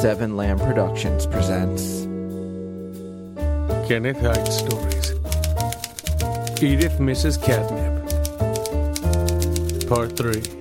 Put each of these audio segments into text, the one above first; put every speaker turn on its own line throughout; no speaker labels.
Seven Lamb Productions presents
Kenneth Heights Stories. Edith Misses Catnip. Part 3.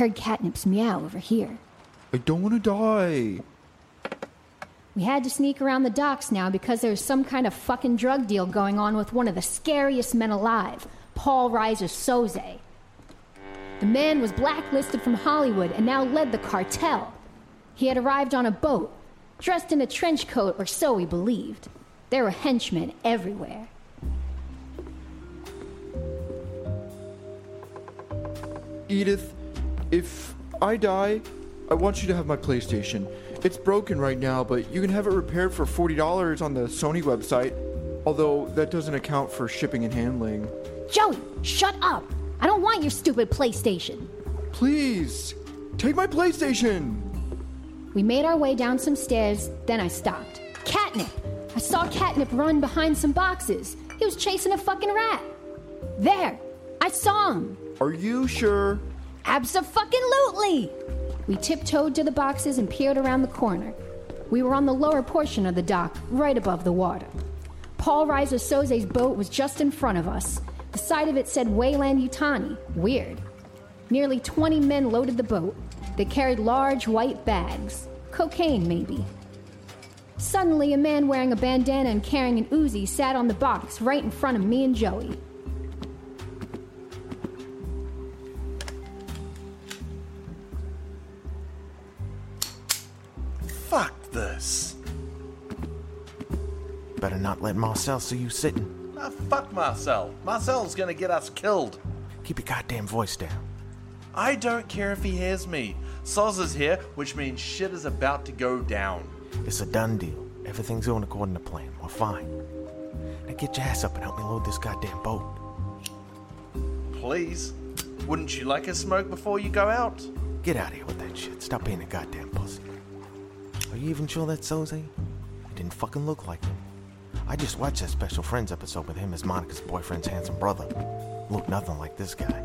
Heard Catnip's meow over here.
I don't want to die.
We had to sneak around the docks now because there was some kind of fucking drug deal going on with one of the scariest men alive, Paul Reiser Soze. The man was blacklisted from Hollywood and now led the cartel. He had arrived on a boat, dressed in a trench coat, or so we believed. There were henchmen everywhere.
Edith, if I die, I want you to have my PlayStation. It's broken right now, but you can have it repaired for $40 on the Sony website. Although that doesn't account for shipping and handling.
Joey, shut up! I don't want your stupid PlayStation.
Please, take my PlayStation.
We made our way down some stairs, then I stopped. Catnip! I saw Catnip run behind some boxes. He was chasing a fucking rat. There! I saw him!
Are you sure?
Abso-fucking-lutely! We tiptoed to the boxes and peered around the corner. We were on the lower portion of the dock, right above the water. Paul Reiser Soze's boat was just in front of us. The side of it said Weyland-Yutani. Weird. Nearly 20 men loaded the boat. They carried large white bags. Cocaine, maybe. Suddenly, a man wearing a bandana and carrying an Uzi sat on the box right in front of me and Joey.
Not let Marcel see you sitting.
Ah, fuck Marcel. Marcel's gonna get us killed.
Keep your goddamn voice down.
I don't care if he hears me. Soze is here, which means shit is about to go down.
It's a done deal. Everything's going according to plan. We're fine. Now get your ass up and help me load this goddamn boat.
Please. Wouldn't you like a smoke before you go out?
Get out of here with that shit. Stop being a goddamn pussy. Are you even sure that's Soze? He didn't fucking look like him. I just watched that Special Friends episode with him as Monica's boyfriend's handsome brother. Looked nothing like this guy.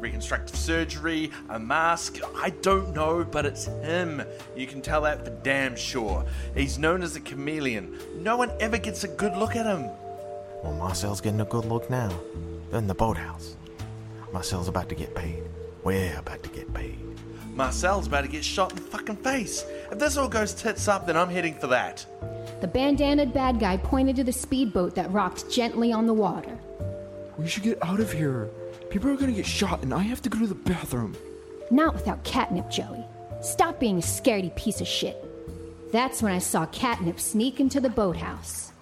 Reconstructive surgery, a mask, I don't know, but it's him. You can tell that for damn sure. He's known as a chameleon. No one ever gets a good look at him.
Well, Marcel's getting a good look now. They're in the boathouse. Marcel's about to get paid. We're about to get paid.
Marcel's about to get shot in the fucking face. If this all goes tits up, then I'm heading for that.
The bandanaed bad guy pointed to the speedboat that rocked gently on the water.
We should get out of here. People are gonna get shot, and I have to go to the bathroom.
Not without Catnip, Joey. Stop being a scaredy piece of shit. That's when I saw Catnip sneak into the boathouse.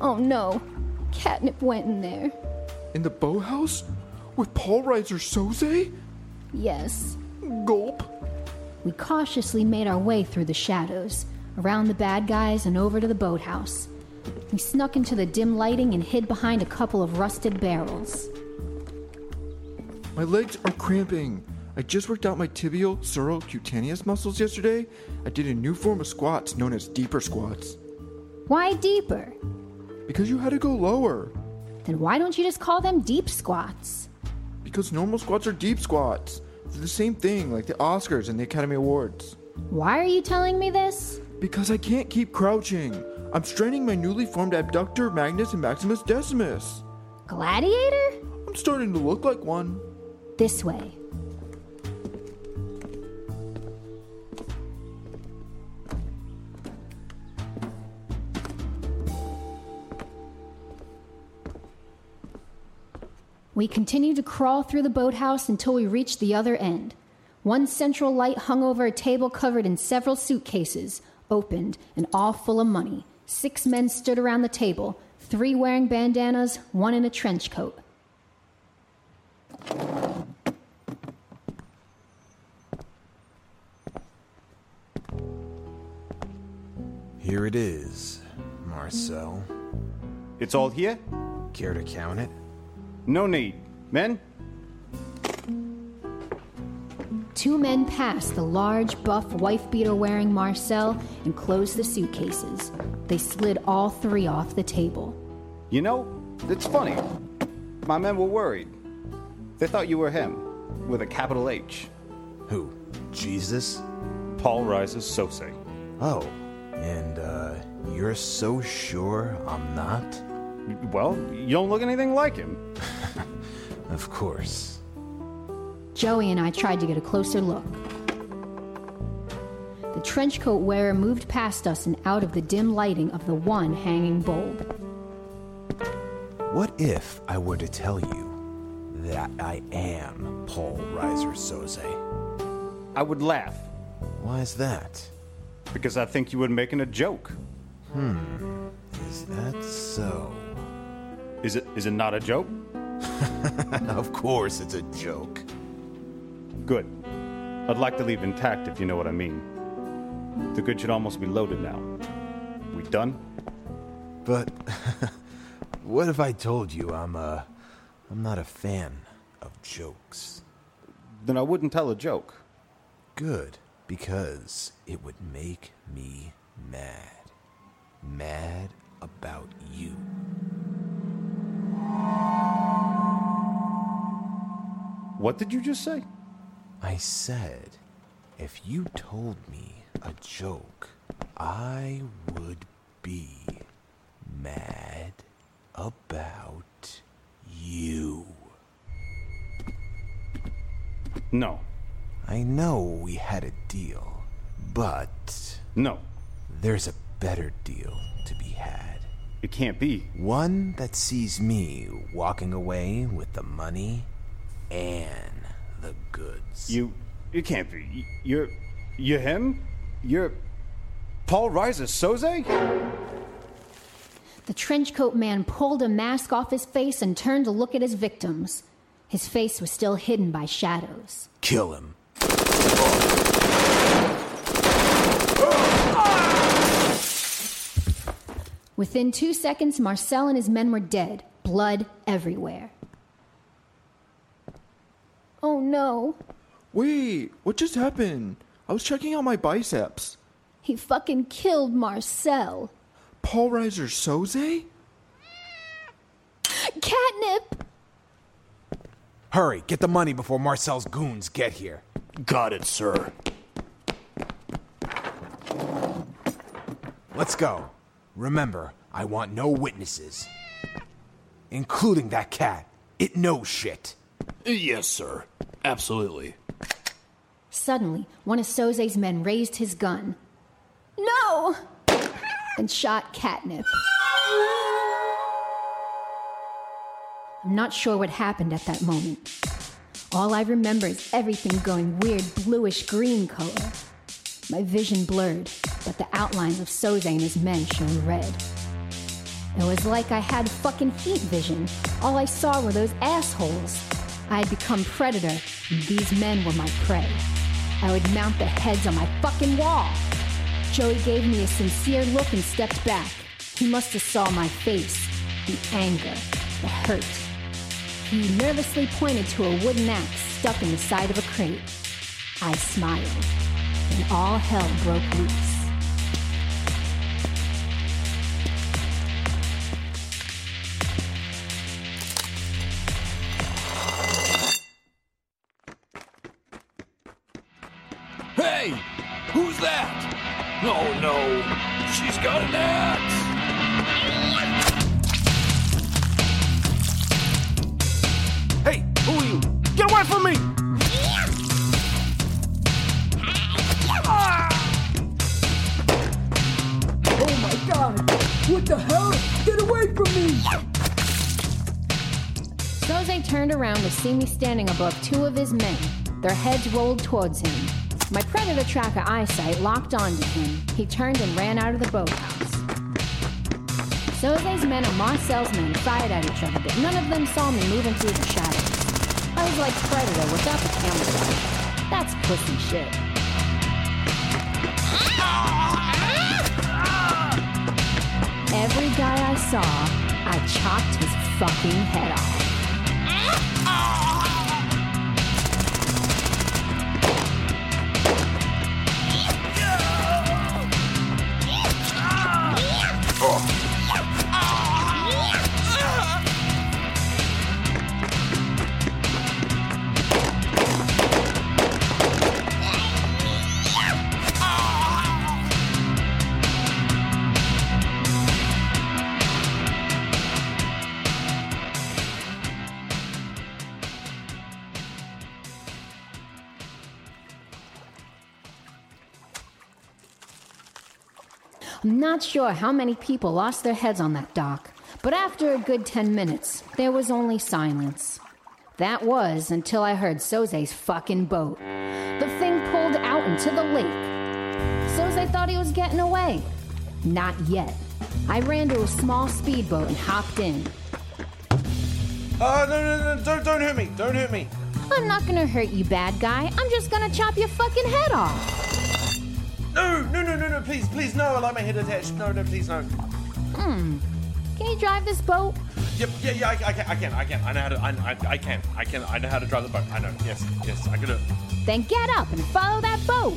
Oh no, Catnip went in there.
In the boathouse? With Paul Reiser Soze?
Yes.
Gulp.
We cautiously made our way through the shadows, around the bad guys, and over to the boathouse. We snuck into the dim lighting and hid behind a couple of rusted barrels.
My legs are cramping. I just worked out my tibial sural cutaneous muscles yesterday. I did a new form of squats known as deeper squats.
Why deeper?
Because you had to go lower.
Then why don't you just call them deep squats?
Because normal squats are deep squats. The same thing, like the Oscars and the Academy Awards.
Why are you telling me this?
Because I can't keep crouching. I'm straining my newly formed abductor magnus and maximus decimus.
Gladiator?
I'm starting to look like one.
This way. We continued to crawl through the boathouse until we reached the other end. One central light hung over a table covered in several suitcases, opened, and all full of money. Six men stood around the table, three wearing bandanas, one in a trench coat.
Here it is, Marcel.
It's all here?
Care to count it?
No need. Men,
Two men passed the large, buff, wife beater wearing Marcel and closed the suitcases. They slid all three off the table.
you know, it's funny. My men were worried. They thought you were him, with a capital H.
Who? Jesus?
Paul Reiser so Soze.
Oh, and uh, you're so sure I'm not?
Well, you don't look anything like him.
Of course.
Joey and I tried to get a closer look. The trench coat wearer moved past us and out of the dim lighting of the one hanging bulb.
What if I were to tell you that I am Paul Reiser Soze?
I would laugh,
Why is that?
because I think you were making a joke. Hmm.
Is that so?
Is it is it not a joke?
Of course it's a joke.
Good. I'd like to leave intact if you know what I mean. The good should almost be loaded now. We done?
But what if I told you I'm uh I'm not a fan of jokes?
Then I wouldn't tell a joke.
Good, because it would make me mad. Mad about you.
What did you just say?
I said, if you told me a joke, I would be mad about you.
No.
I know we had a deal, but
No.
there's a better deal to be had.
It can't be.
One that sees me walking away with the money and the goods.
You you can't be. You're you're him? You're Paul Reiser Soze?
The trench coat man pulled a mask off his face and turned to look at his victims. His face was still hidden by shadows.
Kill him.
Within two seconds, Marcel and his men were dead, blood everywhere. Oh no,
Wait, what just happened? I was checking out my biceps.
he fucking killed Marcel.
Paul Reiser Soze?
Catnip!
Hurry, get the money before Marcel's goons get here.
Got it, sir.
Let's go. Remember, I want no witnesses. Including that cat. It knows shit.
Yes, sir. Absolutely.
Suddenly, one of Soze's men raised his gun. No! And shot Catnip. I'm not sure what happened at that moment. All I remember is everything going weird bluish green color. My vision blurred, but the outlines of Soze and his men shone red. It was like I had fucking heat vision. All I saw were those assholes. I had become predator, and these men were my prey. I would mount their heads on my fucking wall. Joey gave me a sincere look and stepped back. He must have saw my face, the anger, the hurt. He nervously pointed to a wooden axe stuck in the side of a crate. I smiled, and all hell broke loose.
Hey! Who's that? Oh no! She's got an axe!
Hey, who are you? Get away from me!
Oh my god! What the hell? Get away from me!
Soze turned around to see me standing above two of his men. Their heads rolled towards him. My predator tracker eyesight locked onto him. He turned and ran out of the boathouse. Soze's men and Marcel's men fired at each other, but none of them saw me moving through the shadows. I was like Predator without the camouflage. That's pussy shit. Every guy I saw, I chopped his fucking head off. I'm not sure how many people lost their heads on that dock, but after a good 10 minutes, there was only silence. That was until I heard Soze's fucking boat. The thing pulled out into the lake. Soze thought he was getting away. Not yet. I ran to a small speedboat and hopped in.
Oh, no, no, no, don't, don't hurt me. Don't hurt me.
I'm not gonna hurt you, bad guy. I'm just gonna chop your fucking head off.
No, no, no, no, no, please, please, no. I like my head attached. No, no, please, no.
Hmm. Can you drive this boat?
Yep, yeah, yeah, I, I can, I can, I can. I know how to, I, I, I can, I can, I know how to drive the boat. I know, yes, yes, I can do it.
Then get up and follow that boat.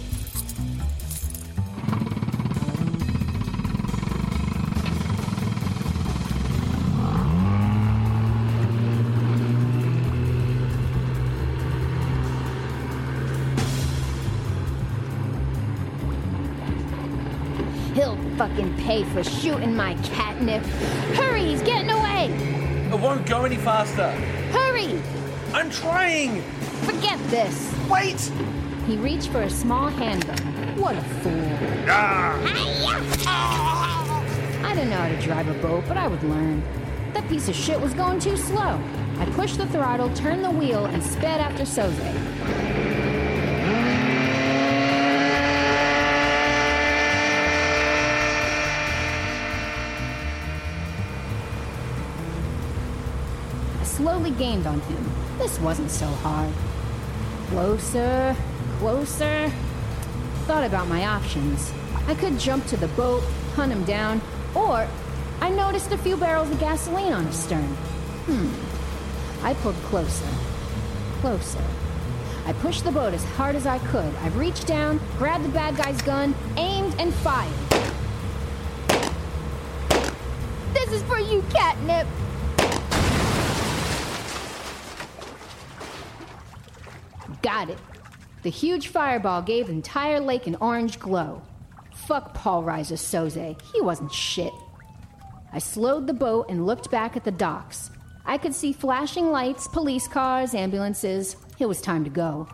Pay for shooting my catnip. Hurry, he's getting away.
It won't go any faster.
Hurry!
I'm trying.
Forget this.
Wait.
He reached for a small handgun. What a fool.
Ah.
I didn't know how to drive a boat, but I would learn. That piece of shit was going too slow. I pushed the throttle, turned the wheel, and sped after Soze. Slowly gained on him. This wasn't so hard. Closer, closer. Thought about my options. I could jump to the boat, hunt him down, or I noticed a few barrels of gasoline on his stern. Hmm. I pulled closer, closer. I pushed the boat as hard as I could. I reached down, grabbed the bad guy's gun, aimed, and fired. This is for you, catnip! Got it. The huge fireball gave the entire lake an orange glow. Fuck Paul Reiser Soze. He wasn't shit. I slowed the boat and looked back at the docks. I could see flashing lights, police cars, ambulances. It was time to go.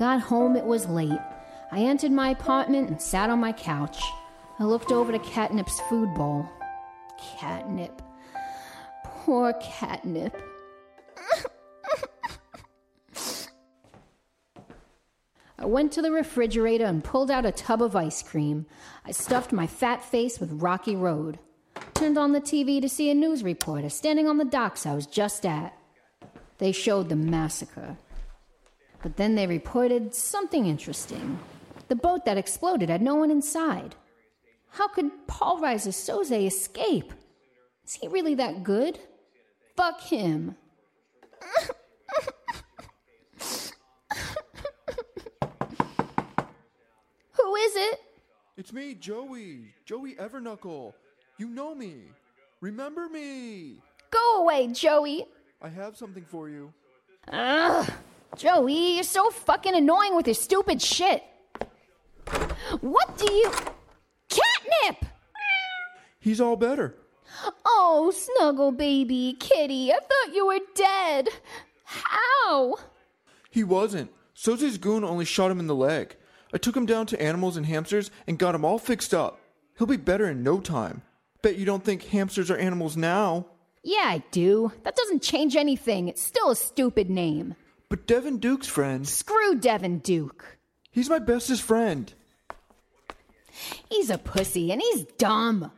Got home, it was late. I entered my apartment and sat on my couch. I looked over to Catnip's food bowl. Catnip. Poor Catnip. I went to the refrigerator and pulled out a tub of ice cream. I stuffed my fat face with Rocky Road. Turned on the TV to see a news reporter standing on the docks I was just at. They showed the massacre. But then they reported something interesting. The boat that exploded had no one inside. How could Paul Reiser Soze escape? Is he really that good? Fuck him. Who is it?
It's me, Joey. Joey Everknuckle. You know me. Remember me.
Go away, Joey.
I have something for you.
Ugh. Joey, you're so fucking annoying with your stupid shit. What do you. Catnip!
He's all better.
Oh, snuggle baby, kitty, I thought you were dead. How?
He wasn't. Soze's goon only shot him in the leg. I took him down to animals and hamsters and got him all fixed up. He'll be better in no time. Bet you don't think hamsters are animals now.
Yeah, I do. That doesn't change anything. It's still a stupid name.
But Devin Duke's friend.
Screw Devin Duke.
He's my bestest friend.
He's a pussy and he's dumb.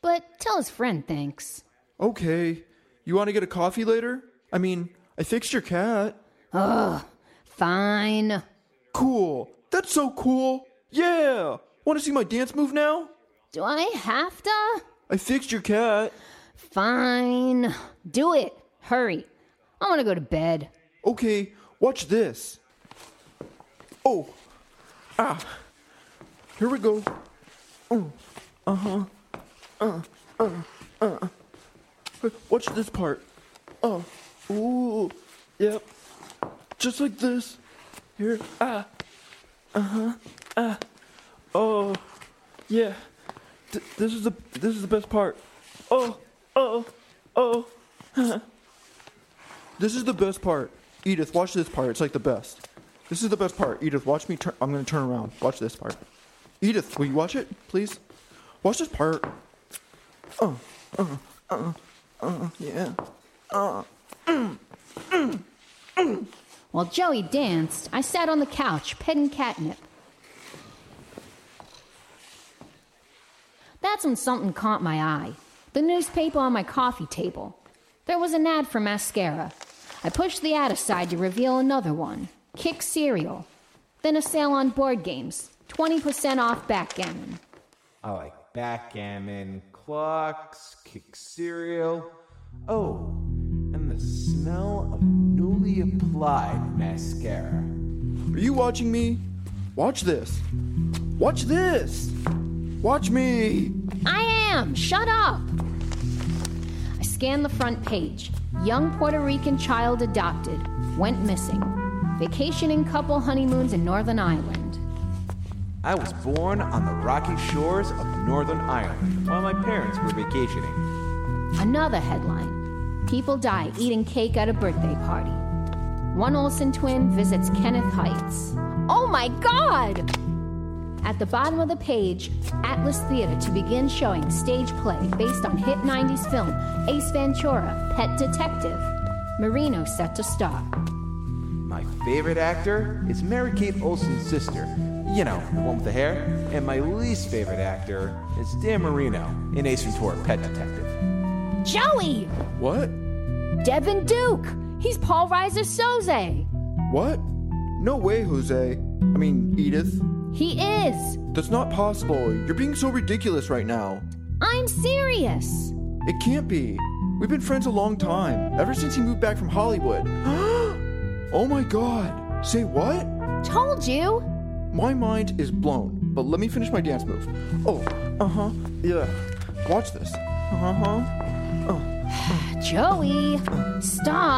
But tell his friend thanks.
Okay. You want to get a coffee later? I mean, I fixed your cat.
Ugh. Fine.
Cool. That's so cool. Yeah. Want to see my dance move now?
Do I have to?
I fixed your cat.
Fine. Do it. Hurry. I want to go to bed.
Okay, watch this. Oh. Ah. Here we go. Uh huh. Uh, uh, uh. Watch this part. Oh, ooh, yep. Just like this. Here, ah, uh huh, ah. Oh, yeah. Th- this is the this is the best part. Oh, oh, oh. this is the best part. Edith, watch this part. It's like the best. This is the best part. Edith, watch me turn. I'm gonna turn around. Watch this part. Edith, will you watch it, please? Watch this part. Oh, uh, uh, uh, yeah. Uh.
While Joey danced, I sat on the couch, petting catnip. That's when something caught my eye. The newspaper on my coffee table. There was an ad for mascara. I push the ad aside to reveal another one Kix Cereal. Then a sale on board games 20% off backgammon.
I like backgammon, clocks, Kix cereal. Oh, and the smell of newly applied mascara.
Are you watching me? Watch this. Watch this. Watch me.
I am! Shut up! I scanned the front page. Young Puerto Rican child adopted. Went missing. Vacationing couple honeymoons in Northern Ireland.
I was born on the rocky shores of Northern Ireland while my parents were vacationing.
Another headline People die eating cake at a birthday party. One Olsen twin visits Kenneth Heights. Oh my god! At the bottom of the page, Atlas Theater to begin showing stage play based on hit 90s film Ace Ventura, Pet Detective. Marino set to star.
My favorite actor is Mary Kate Olsen's sister. You know, the one with the hair. And my least favorite actor is Dan Marino in Ace Ventura, Pet Detective.
Joey!
What?
Devin Duke! He's Paul Reiser Soze!
What? No way, Jose. I mean, Edith.
He is!
That's not possible. You're being so ridiculous right now.
I'm serious!
It can't be. We've been friends a long time, ever since he moved back from Hollywood. oh my god. Say what?
Told you!
My mind is blown, but let me finish my dance move. Oh, uh huh, yeah. Watch this. Uh huh. Oh.
Joey! Stop!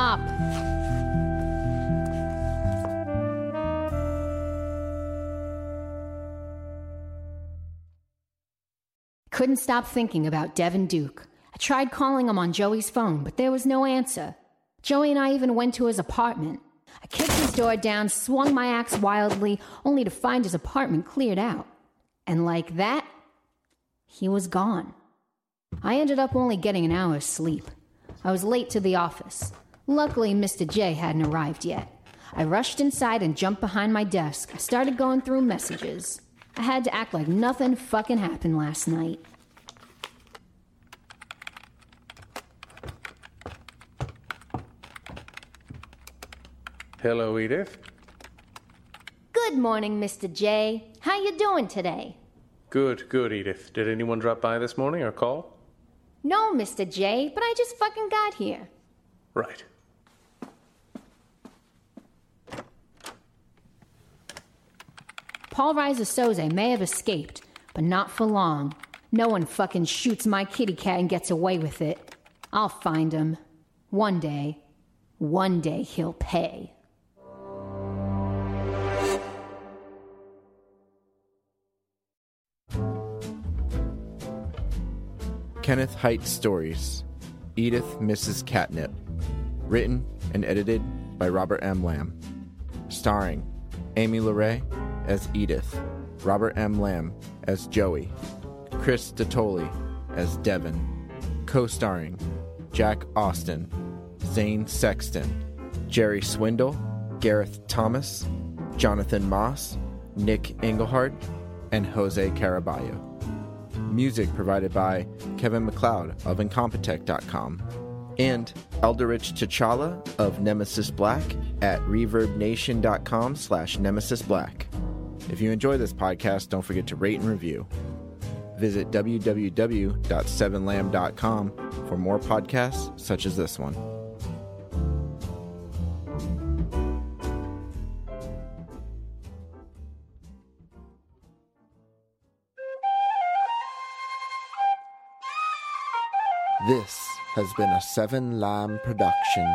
Couldn't stop thinking about Devin Duke. I tried calling him on Joey's phone, but there was no answer. Joey and I even went to his apartment. I kicked his door down, swung my axe wildly, only to find his apartment cleared out. And like that, he was gone. I ended up only getting an hour's sleep. I was late to the office. Luckily, Mr. J hadn't arrived yet. I rushed inside and jumped behind my desk. I started going through messages. I had to act like nothing fucking happened last night.
Hello, Edith.
Good morning, Mr. J. How you doing today?
Good, good, Edith. Did anyone drop by this morning or call?
No, Mr. J, but I just fucking got here.
Right.
Paul Reiser Soze may have escaped, but not for long. No one fucking shoots my kitty cat and gets away with it. I'll find him. One day. One day he'll pay.
Kenneth Heights Stories Edith Misses Catnip. Written and edited by Robert M. Lamb. Starring Amy LeRae as Edith, Robert M. Lamb as Joey, Chris Datoli as Devin, co starring Jack Austin, Zane Sexton, Jerry Swindle, Gareth Thomas, Jonathan Moss, Nick Engelhardt, and Jose Caraballo. Music provided by Kevin MacLeod of Incompetech.com and Elderich T'Challa of Nemesis Black at ReverbNation.com slash Nemesis Black. If you enjoy this podcast, don't forget to rate and review. Visit www.sevenlamb.com for more podcasts such as this one. This has been a Seven Lamb production.